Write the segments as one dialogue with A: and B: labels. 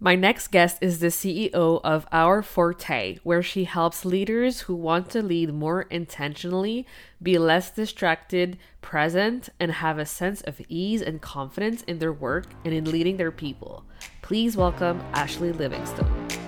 A: My next guest is the CEO of Our Forté, where she helps leaders who want to lead more intentionally, be less distracted, present, and have a sense of ease and confidence in their work and in leading their people. Please welcome Ashlee Livingstone.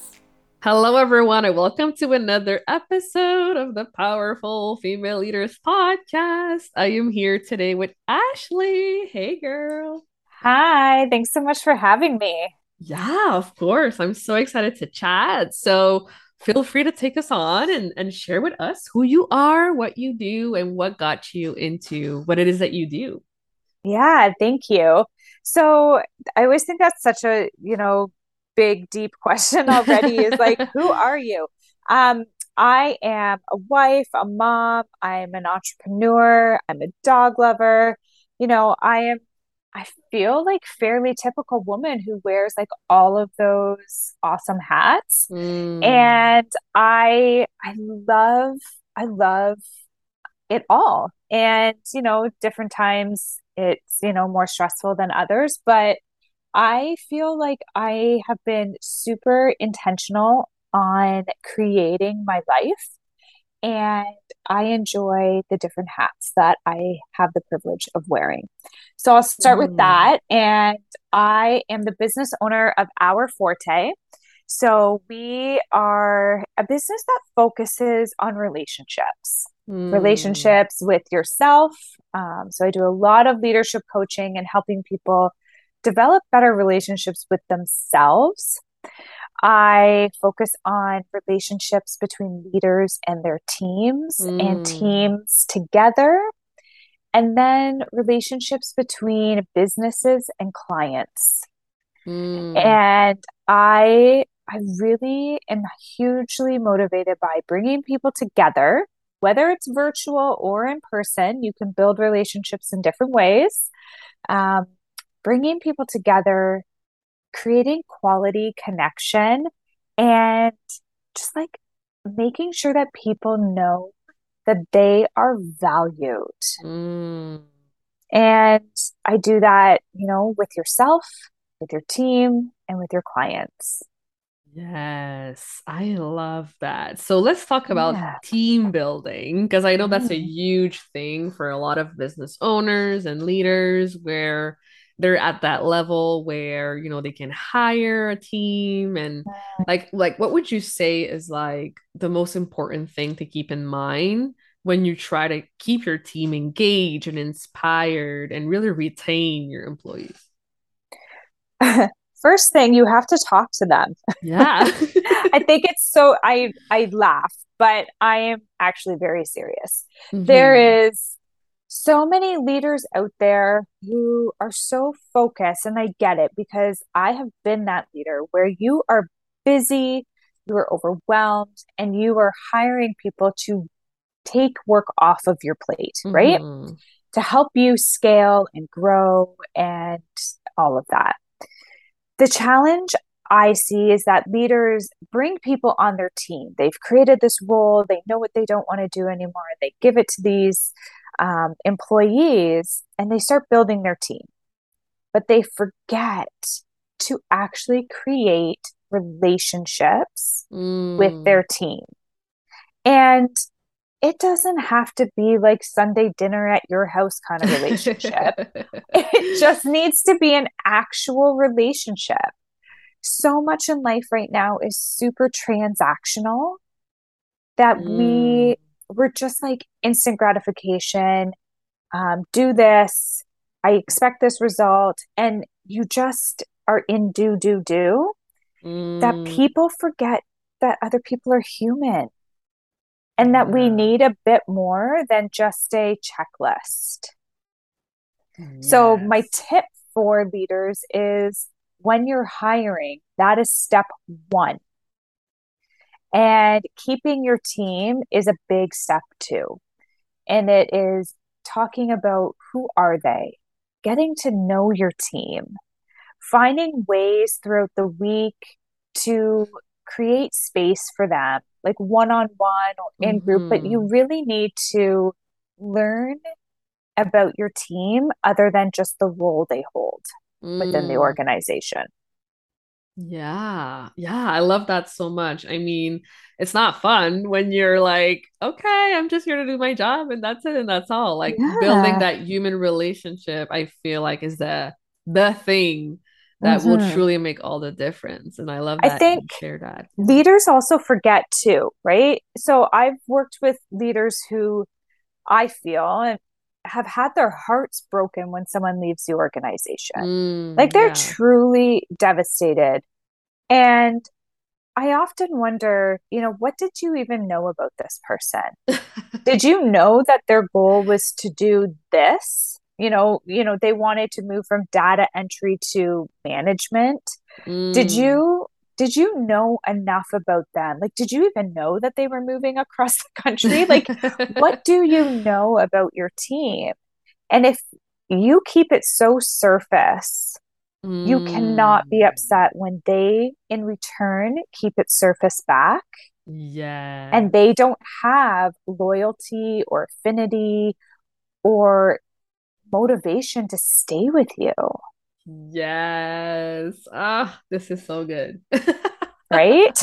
A: Hello, everyone, and welcome to another episode of the Powerful Female Leaders Podcast. I am here today with Ashlee. Hey, girl.
B: Hi, thanks so much for having me.
A: Yeah, of course. I'm so excited to chat. So, feel free to take us on and, and share with us who you are, what you do, and what got you into what it is that you do.
B: Yeah, thank you. So, I always think that's such a, you know, big deep question already is like who are you? Um i am a wife a mom i'm an entrepreneur i'm a dog lover. You know i am i feel like fairly typical woman who wears like all of those awesome hats. Mm. and i i love i love it all. And you know different times it's you know more stressful than others but I feel like I have been super intentional on creating my life and I enjoy the different hats that I have the privilege of wearing. So I'll start mm. with that. And I am the business owner of Our Forté. So we are a business that focuses on relationships, mm. relationships with yourself. Um, so I do a lot of leadership coaching and helping people develop better relationships with themselves. I focus on relationships between leaders and their teams mm. and teams together. And then relationships between businesses and clients. Mm. And I I really am hugely motivated by bringing people together, whether it's virtual or in person. You can build relationships in different ways. Um, bringing people together, creating quality connection, and just like making sure that people know that they are valued. Mm. And I do that, you know, with yourself, with your team, and with your clients.
A: Yes, I love that. So let's talk about yeah. team building because I know that's a mm. huge thing for a lot of business owners and leaders where they're at that level where you know they can hire a team and like like what would you say is like the most important thing to keep in mind when you try to keep your team engaged and inspired and really retain your employees?
B: First thing you have to talk to them.
A: Yeah.
B: I think it's so i i laugh but i am actually very serious. Mm-hmm. there is so many leaders out there who are so focused, and I get it because I have been that leader where you are busy, you are overwhelmed, and you are hiring people to take work off of your plate, mm-hmm. right? To help you scale and grow and all of that. The challenge I see is that leaders bring people on their team. They've created this role, they know what they don't want to do anymore, they give it to these um, employees and they start building their team. But they forget to actually create relationships mm. with their team. And it doesn't have to be like Sunday dinner at your house kind of relationship. it just needs to be an actual relationship. So much in life right now is super transactional that mm. we we're just like instant gratification. Um, do this. I expect this result. And you just are in do, do, do. Mm. That people forget that other people are human and that we need a bit more than just a checklist. Yes. So, my tip for leaders is when you're hiring, that is step one. And keeping your team is a big step too. And it is talking about who are they, getting to know your team, finding ways throughout the week to create space for them, like one on one or in mm-hmm. group, but you mm-hmm. really need to learn about your team other than just the role they hold mm. within the mm. organization.
A: Yeah. Yeah. I love that so much. I mean, it's not fun when you're like, okay, I'm just here to do my job and that's it and that's all. Like yeah. building that human relationship, I feel like is the the thing that mm-hmm. will truly make all the difference. And I love that
B: I think share that. Leaders also forget too, right? So I've worked with leaders who I feel have had their hearts broken when someone leaves the organization. Mm, like they're yeah. truly devastated. And I often wonder, you know, what did you even know about this person? did you know that their goal was to do this? You know, you know, they wanted to move from data entry to management. Mm. Did you did you know enough about them? Like, did you even know that they were moving across the country? Like, what do you know about your team? And if you keep it so surface, mm. you cannot be mm. upset when they, in return, keep it surface back.
A: Yeah.
B: And they don't have loyalty or affinity or motivation to stay with you.
A: Yes. Ah, this is so good.
B: right?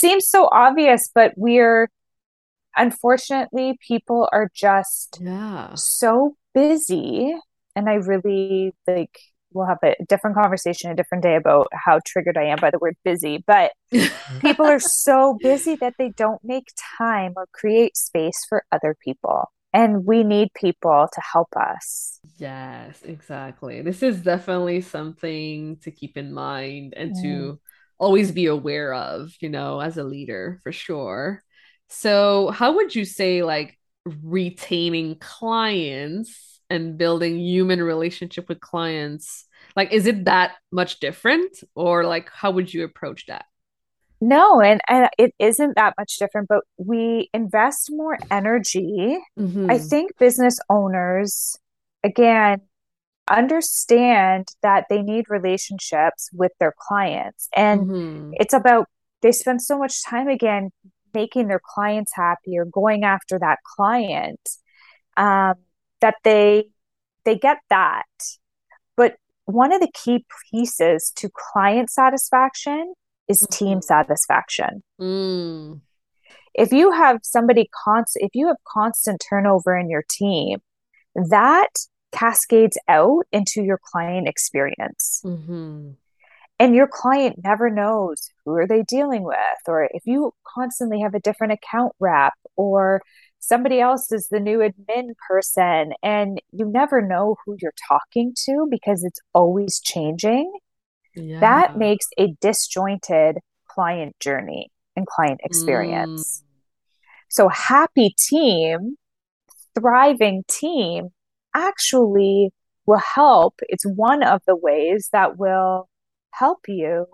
B: Seems so obvious, but we're unfortunately people are just
A: yeah.
B: so busy and I really like we'll have a different conversation a different day about how triggered I am by the word busy, but people are so busy that they don't make time or create space for other people and we need people to help us.
A: Yes, exactly. This is definitely something to keep in mind and mm. to always be aware of, you know, as a leader for sure. So, how would you say like retaining clients and building human relationship with clients like is it that much different or like how would you approach that?
B: No, and, and it isn't that much different, but we invest more energy. Mm-hmm. I think business owners, again, understand that they need relationships with their clients. And mm-hmm. it's about, they spend so much time again making their clients happy or going after that client um, that they they get that but one of the key pieces to client satisfaction is mm-hmm. team satisfaction.
A: Mm.
B: If you have somebody constant, if you have constant turnover in your team, that cascades out into your client experience.
A: Mm-hmm.
B: And your client never knows who are they dealing with, or if you constantly have a different account rep, or somebody else is the new admin person, and you never know who you're talking to because it's always changing yeah. that makes a disjointed client journey and client experience. Mm. So, happy team, thriving team actually will help. It's one of the ways that will help you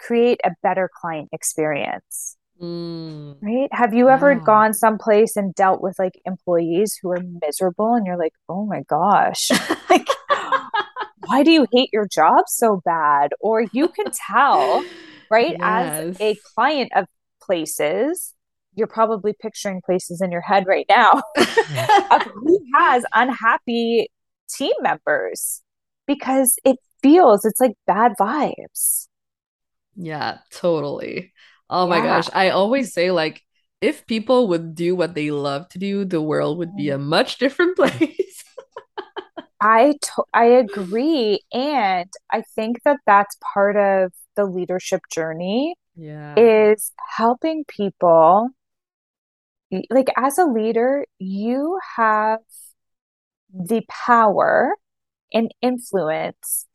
B: create a better client experience.
A: Mm.
B: Right? Have you ever gone someplace and dealt with like employees who are miserable and you're like, oh my gosh, like why do you hate your job so bad? Or you can tell, right? Yes. As a client of places, you're probably picturing places in your head right now of who has unhappy team members because it feels it's like bad vibes.
A: Yeah, totally. Oh my yeah. gosh. I always say, like, if people would do what they love to do, the world would be a mm. much different place.
B: I to- I agree, and I think that that's part of the leadership journey.
A: yeah.
B: is helping people. Like, as a leader, you have the power and influence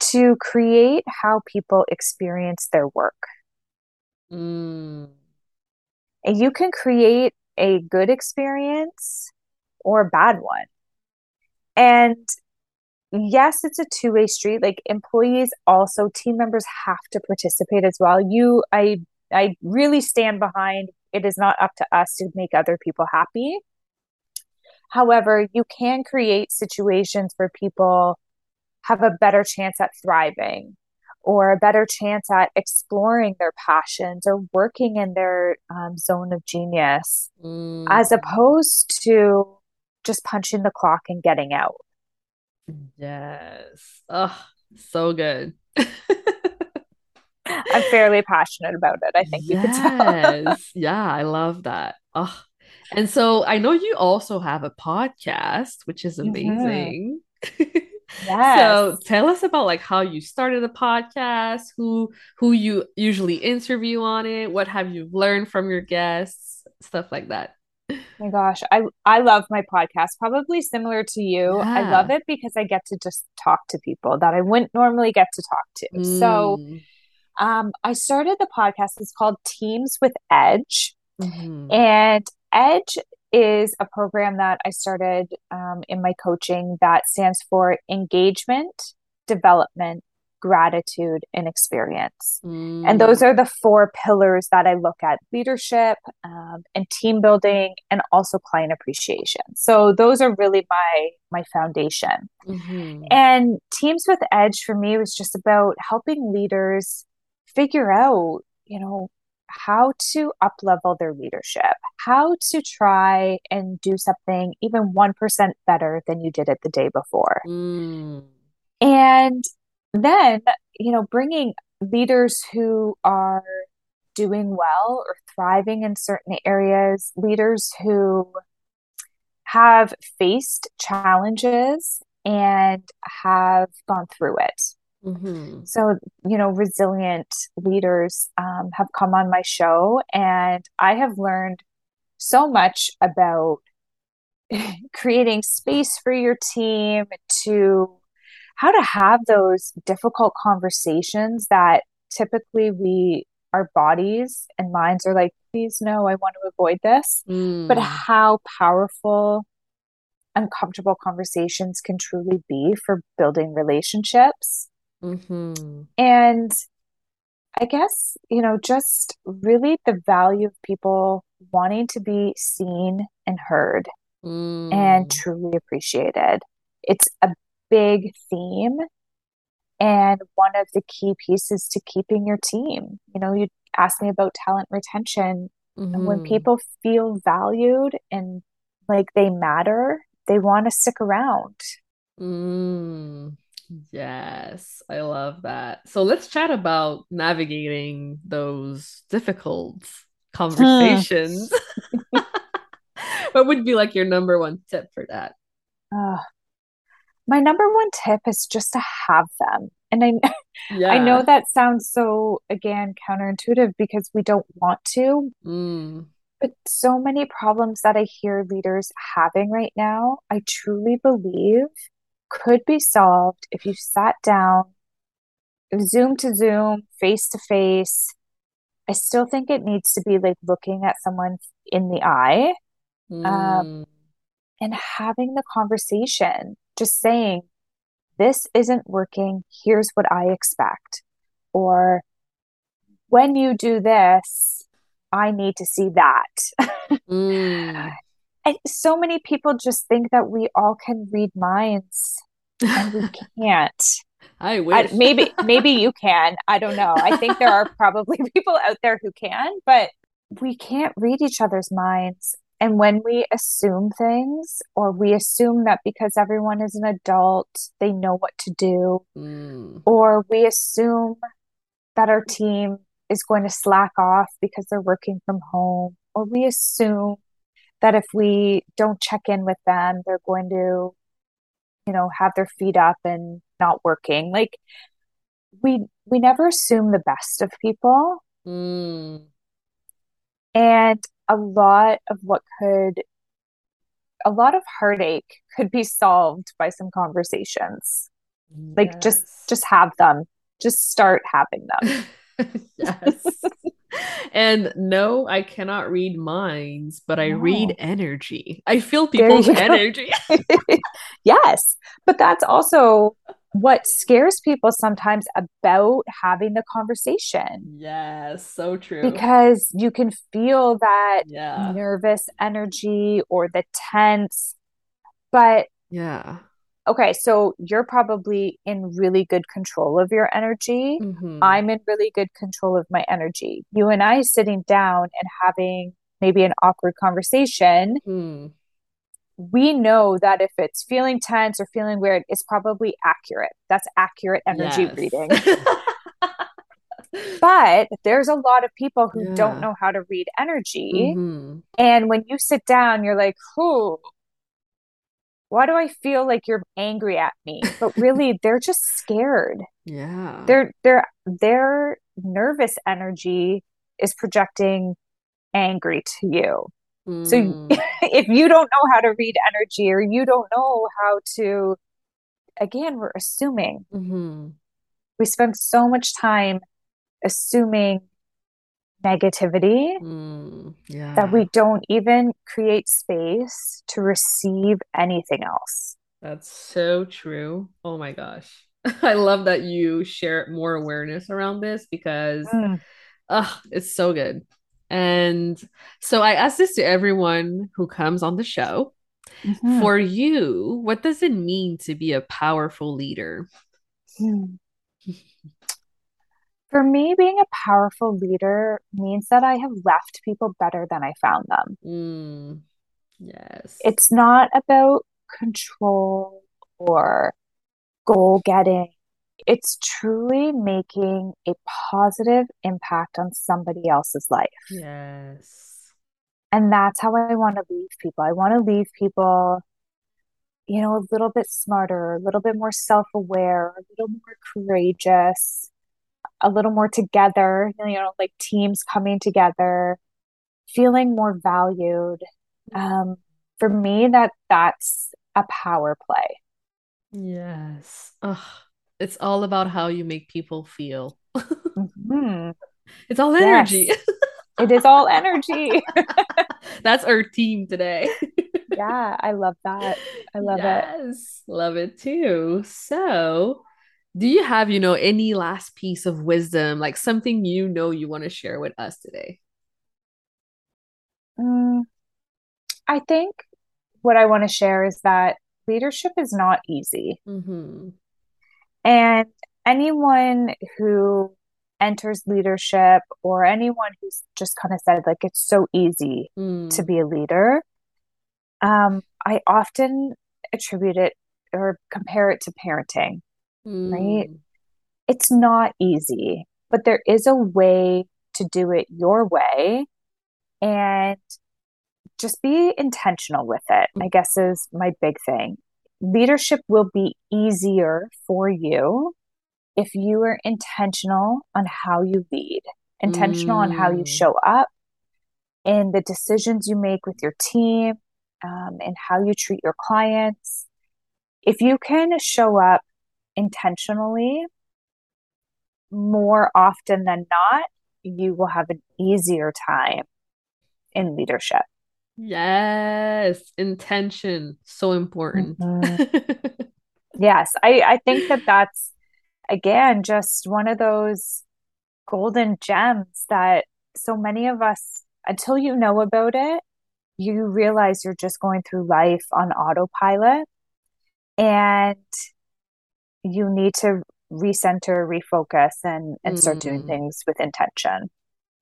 B: to create how people experience their work.
A: Mm.
B: And you can create a good experience or a bad one. And yes, it's a two way street. Like employees also, team members have to participate as well. You, I, I really stand behind it is not up to us to make other people happy. However, you can create situations where people have a better chance at thriving or a better chance at exploring their passions or working in their um, zone of genius mm. as opposed to just punching the clock and getting out.
A: Yes. Oh, so good.
B: I'm fairly passionate about it. I think yes. you can
A: tell. yeah, I love that. Oh, and so I know you also have a podcast, which is mm-hmm. amazing. Mm-hmm. Yes. so tell us about like how you started the podcast, who who you usually interview on it, what have you learned from your guests, stuff like that.
B: my gosh, I I love my podcast. Probably similar to you. Yeah. I love it because I get to just talk to people that I wouldn't normally get to talk to. Mm. So um, I started the podcast. It's called Teams with Edge. Mm-hmm. And Edge is a program that I started um, in my coaching that stands for engagement, development, gratitude, and experience. Mm. And those are the four pillars that I look at leadership um, and team building and also client appreciation. So those are really my my foundation. Mm-hmm. And Teams with Edge for me was just about helping leaders figure out, you know, how to up level their leadership, how to try and do something even 1% better than you did it the day before. Mm. And then, you know, bringing leaders who are doing well or thriving in certain areas, leaders who have faced challenges and have gone through it. Mm-hmm. So, you know, resilient leaders um, have come on my show, and I have learned so much about creating space for your team to how to have those difficult conversations that typically we our bodies and minds are like please no i want to avoid this mm. but how powerful uncomfortable conversations can truly be for building relationships Mm-hmm. And I guess, you know, just really the value of people wanting to be seen and heard mm. and truly appreciated. It's a big theme and one of the key pieces to keeping your team. You know, you asked me about talent retention. Mm-hmm. And when mm-hmm. people feel valued and like they matter, they want to stick around.
A: Mm. Yes, I love that. So let's chat about navigating those difficult conversations. what would be like your number one tip for that? Uh,
B: my number one tip is just to have them. And I yeah. I know that sounds so again counterintuitive because we don't want to. Mm. But so many problems that I hear leaders having right now, I truly believe could be solved if you sat down, Zoom to Zoom, face to face. I still think it needs to be like looking at someone in the eye mm. um, and having the conversation, just saying, This isn't working. Here's what I expect. Or when you do this, I need to see that. mm. So many people just think that we all can read minds and we can't.
A: I wish.
B: I, maybe maybe you can. I don't know. I think there are probably people out there who can, but we can't read each other's minds. And when we assume things, or we assume that because everyone is an adult, they know what to do, mm. or we assume that our team is going to slack off because they're working from home, or we assume that if we don't check in with them, they're going to, you know, have their feet up and not working. Like we we never assume the best of people.
A: Mm.
B: And a lot of what could, a lot of heartache could be solved by some conversations. Like just, just have them. Just start having them.
A: Yes. And no, I cannot read minds, but I read energy. I feel people's energy.
B: Yes, but that's also what scares people sometimes about having the conversation
A: Yes, so true.
B: because you can feel that
A: Yeah.
B: nervous energy or the tense. But
A: Yeah.
B: Okay, so you're probably in really good control of your energy.
A: Mhm.
B: I'm in really good control of my energy. You and I sitting down and having maybe an awkward conversation,
A: Hmm.
B: we know that if it's feeling tense or feeling weird, it's probably accurate. That's accurate energy
A: Yes.
B: reading. But there's a lot of people who
A: Yeah.
B: don't know how to read energy.
A: Mhm.
B: And when you sit down, you're like, whew, why do I feel like you're angry at me? But really, they're just scared.
A: Yeah.
B: Their their their nervous energy is projecting angry to you. So
A: Mm.
B: if you don't know how to read energy or you don't know how to, again, we're assuming.
A: Mhm.
B: We spend so much time assuming negativity
A: Mm. Yeah.
B: that we don't even create space to receive anything else.
A: That's so true. Oh my gosh. I love that you share more awareness around this because
B: Mm.
A: ah, it's so good. And so I ask this to everyone who comes on the show.
B: Mhm.
A: For you, what does it mean to be a powerful leader?
B: Hmm. For me, being a powerful leader means that I have left people better than I found them.
A: Mm, yes.
B: It's not about control or goal getting. It's truly making a positive impact on somebody else's life.
A: yes.
B: And that's how I want to leave people. I want to leave people, you know, a little bit smarter, a little bit more self-aware, a little more courageous, a little more together, you know, like teams coming together, feeling more valued. Um, for me, that that's a power play.
A: Yes. Ugh. It's all about how you make people feel.
B: Mhm.
A: It's all
B: Yes.
A: energy.
B: It is all energy.
A: That's our team today.
B: Yeah, I love that. I love it.
A: Yes, love it too. So, do you have, you know, any last piece of wisdom, like something you know you want to share with us today?
B: Mm, I think what I want to share is that leadership is not easy.
A: Mm-hmm.
B: And anyone who enters leadership or anyone who's just kind of said, like, it's so easy to
A: Mm,
B: be a leader, um, I often attribute it or compare it to parenting, right?
A: mm,
B: It's not easy, but there is a way to do it your way and just be intentional with it, I guess is my big thing. Leadership will be easier for you if you are intentional on how you lead, intentional on how you
A: mm.
B: show up, in the decisions you make with your team, um, and how you treat your clients. If you can show up intentionally more often than not, you will have an easier time in leadership.
A: Yes, intention, so important.
B: Mhm. Yes, I, I think that that's again just one of those golden gems that so many of us, until you know about it, you realize you're just going through life on autopilot and you need to recenter, refocus, and and start doing
A: Mm,
B: things with intention.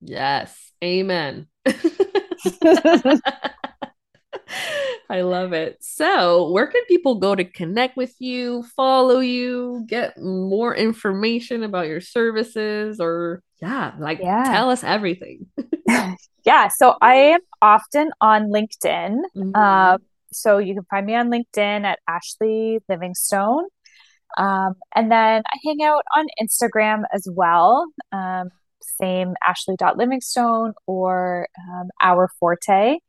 A: yes, amen. I love it. So, where can people go to connect with you, follow you, get more information about your services, or yeah, like
B: Yeah.
A: tell us everything?
B: Yeah, so I am often on LinkedIn.
A: Mhm.
B: Um, so you can find me on LinkedIn at Ashlee Livingstone. Um, and then I hang out on Instagram as well. Um, same ashlee.livingstone or um, our forte.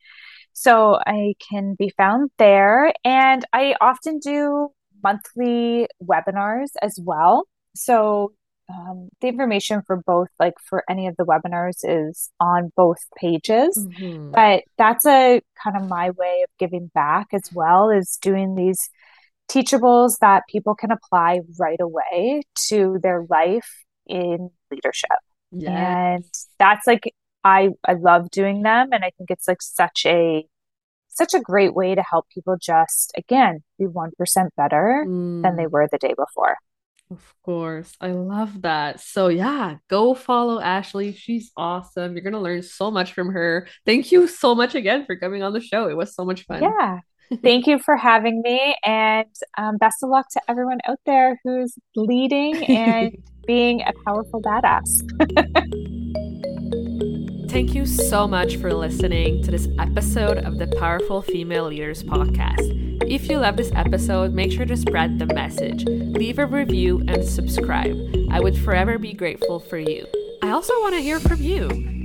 B: So I can be found there. And I often do monthly webinars as well. So um, the information for both, like for any of the webinars, is on both pages. Mm-hmm. But that's a kind of my way of giving back as well, is doing these teachables that people can apply right away to their life in leadership. Yes. And that's like I I love doing them and I think it's like such a such a great way to help people just again be 1% better mm. than they mm. were the day before.
A: Of course. I love that. So, yeah, go follow Ashlee. She's awesome. You're going to learn so much from her. Thank you so much again for coming on the show. It was so much fun.
B: Yeah. Thank you for having me. And um, best of luck to everyone out there who's leading and being a powerful badass.
A: Thank you so much for listening to this episode of the Powerful Female Leaders podcast. If you love this episode, make sure to spread the message, leave a review, and subscribe. I would forever be grateful for you. I also want to hear from you,